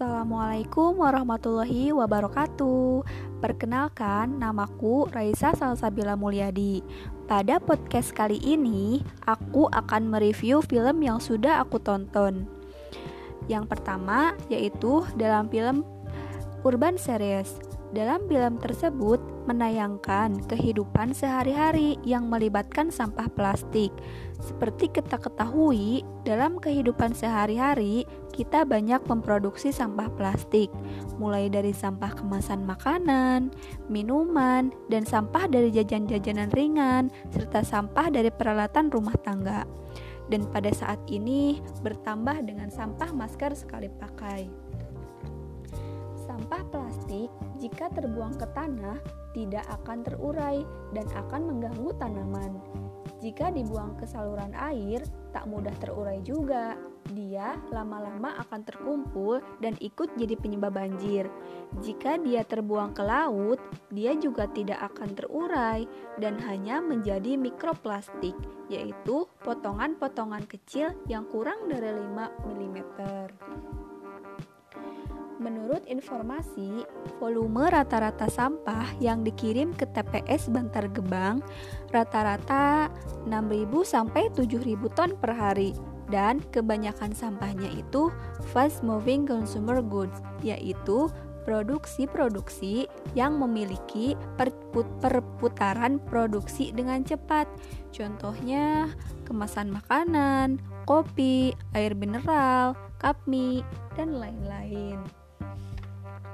Assalamualaikum warahmatullahi wabarakatuh. Perkenalkan, namaku Raisa Salsabila Mulyadi. Pada podcast kali ini, aku akan mereview film yang sudah aku tonton. Yang pertama yaitu dalam film Urban Series. Dalam film tersebut menayangkan kehidupan sehari-hari yang melibatkan sampah plastik. Seperti kita ketahui, dalam kehidupan sehari-hari kita banyak memproduksi sampah plastik, mulai dari sampah kemasan makanan, minuman, dan sampah dari jajan-jajanan ringan, serta sampah dari peralatan rumah tangga. Dan pada saat ini bertambah dengan sampah masker sekali pakai. Sampah plastik jika terbuang ke tanah tidak akan terurai dan akan mengganggu tanaman. Jika dibuang ke saluran air, tak mudah terurai juga. Dia lama-lama akan terkumpul dan ikut jadi penyebab banjir. Jika dia terbuang ke laut, dia juga tidak akan terurai dan hanya menjadi mikroplastik, yaitu potongan-potongan kecil yang kurang dari 5 mm. Menurut informasi, volume rata-rata sampah yang dikirim ke TPS Bantar Gebang rata-rata 6.000 sampai 7.000 ton per hari dan kebanyakan sampahnya itu fast moving consumer goods yaitu produksi-produksi yang memiliki perputaran produksi dengan cepat. Contohnya kemasan makanan, kopi, air mineral, cup dan lain-lain.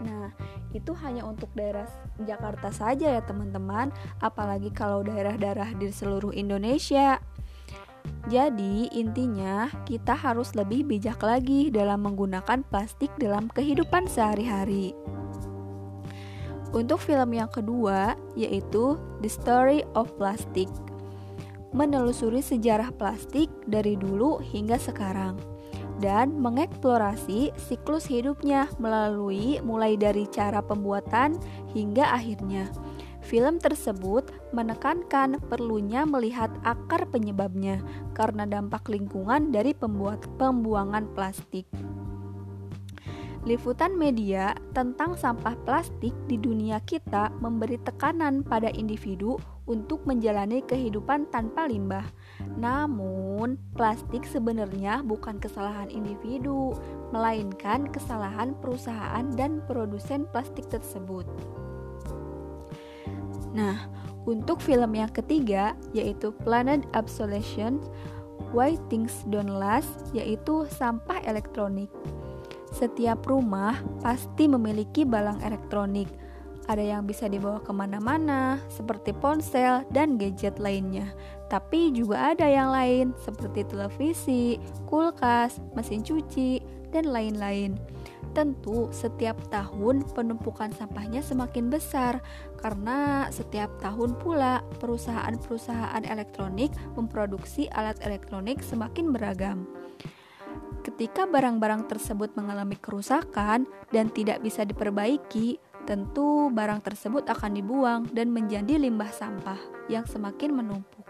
Nah, itu hanya untuk daerah Jakarta saja ya teman-teman, apalagi kalau daerah-daerah di seluruh Indonesia. Jadi, intinya kita harus lebih bijak lagi dalam menggunakan plastik dalam kehidupan sehari-hari. Untuk film yang kedua, yaitu The Story of Plastic. Menelusuri sejarah plastik dari dulu hingga sekarang dan mengeksplorasi siklus hidupnya melalui mulai dari cara pembuatan hingga akhirnya. Film tersebut menekankan perlunya melihat akar penyebabnya karena dampak lingkungan dari pembuat pembuangan plastik. Liputan media tentang sampah plastik di dunia kita memberi tekanan pada individu untuk menjalani kehidupan tanpa limbah. Namun, plastik sebenarnya bukan kesalahan individu, melainkan kesalahan perusahaan dan produsen plastik tersebut. Nah, untuk film yang ketiga yaitu Planet Obsolescence Why Things Don't Last yaitu sampah elektronik. Setiap rumah pasti memiliki balang elektronik. Ada yang bisa dibawa ke mana-mana, seperti ponsel dan gadget lainnya. Tapi juga ada yang lain, seperti televisi, kulkas, mesin cuci, dan lain-lain. Tentu, setiap tahun penumpukan sampahnya semakin besar karena setiap tahun pula perusahaan-perusahaan elektronik memproduksi alat elektronik semakin beragam. Ketika barang-barang tersebut mengalami kerusakan dan tidak bisa diperbaiki, tentu barang tersebut akan dibuang dan menjadi limbah sampah yang semakin menumpuk.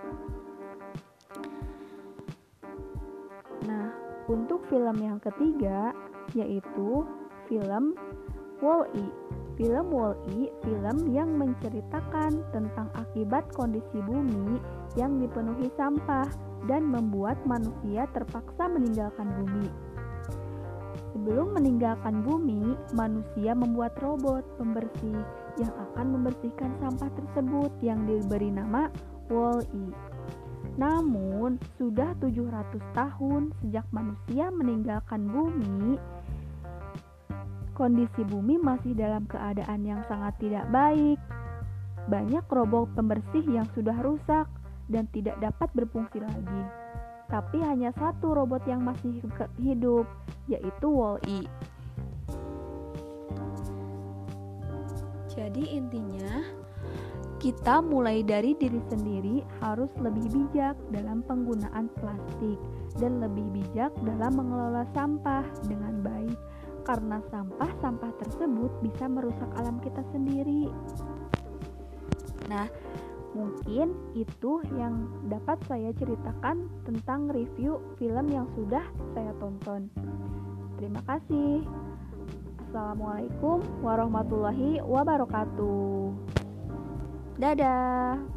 Nah, untuk film yang ketiga yaitu film Wall-E. Film Wall-E film yang menceritakan tentang akibat kondisi bumi yang dipenuhi sampah dan membuat manusia terpaksa meninggalkan bumi. Sebelum meninggalkan bumi, manusia membuat robot pembersih yang akan membersihkan sampah tersebut yang diberi nama Wall-E. Namun, sudah 700 tahun sejak manusia meninggalkan bumi, kondisi bumi masih dalam keadaan yang sangat tidak baik. Banyak robot pembersih yang sudah rusak dan tidak dapat berfungsi lagi. Tapi hanya satu robot yang masih hidup, yaitu Wall-E. Jadi intinya, kita mulai dari diri sendiri harus lebih bijak dalam penggunaan plastik dan lebih bijak dalam mengelola sampah dengan baik karena sampah-sampah tersebut bisa merusak alam kita sendiri. Nah, Mungkin itu yang dapat saya ceritakan tentang review film yang sudah saya tonton. Terima kasih. Wassalamualaikum warahmatullahi wabarakatuh. Dadah.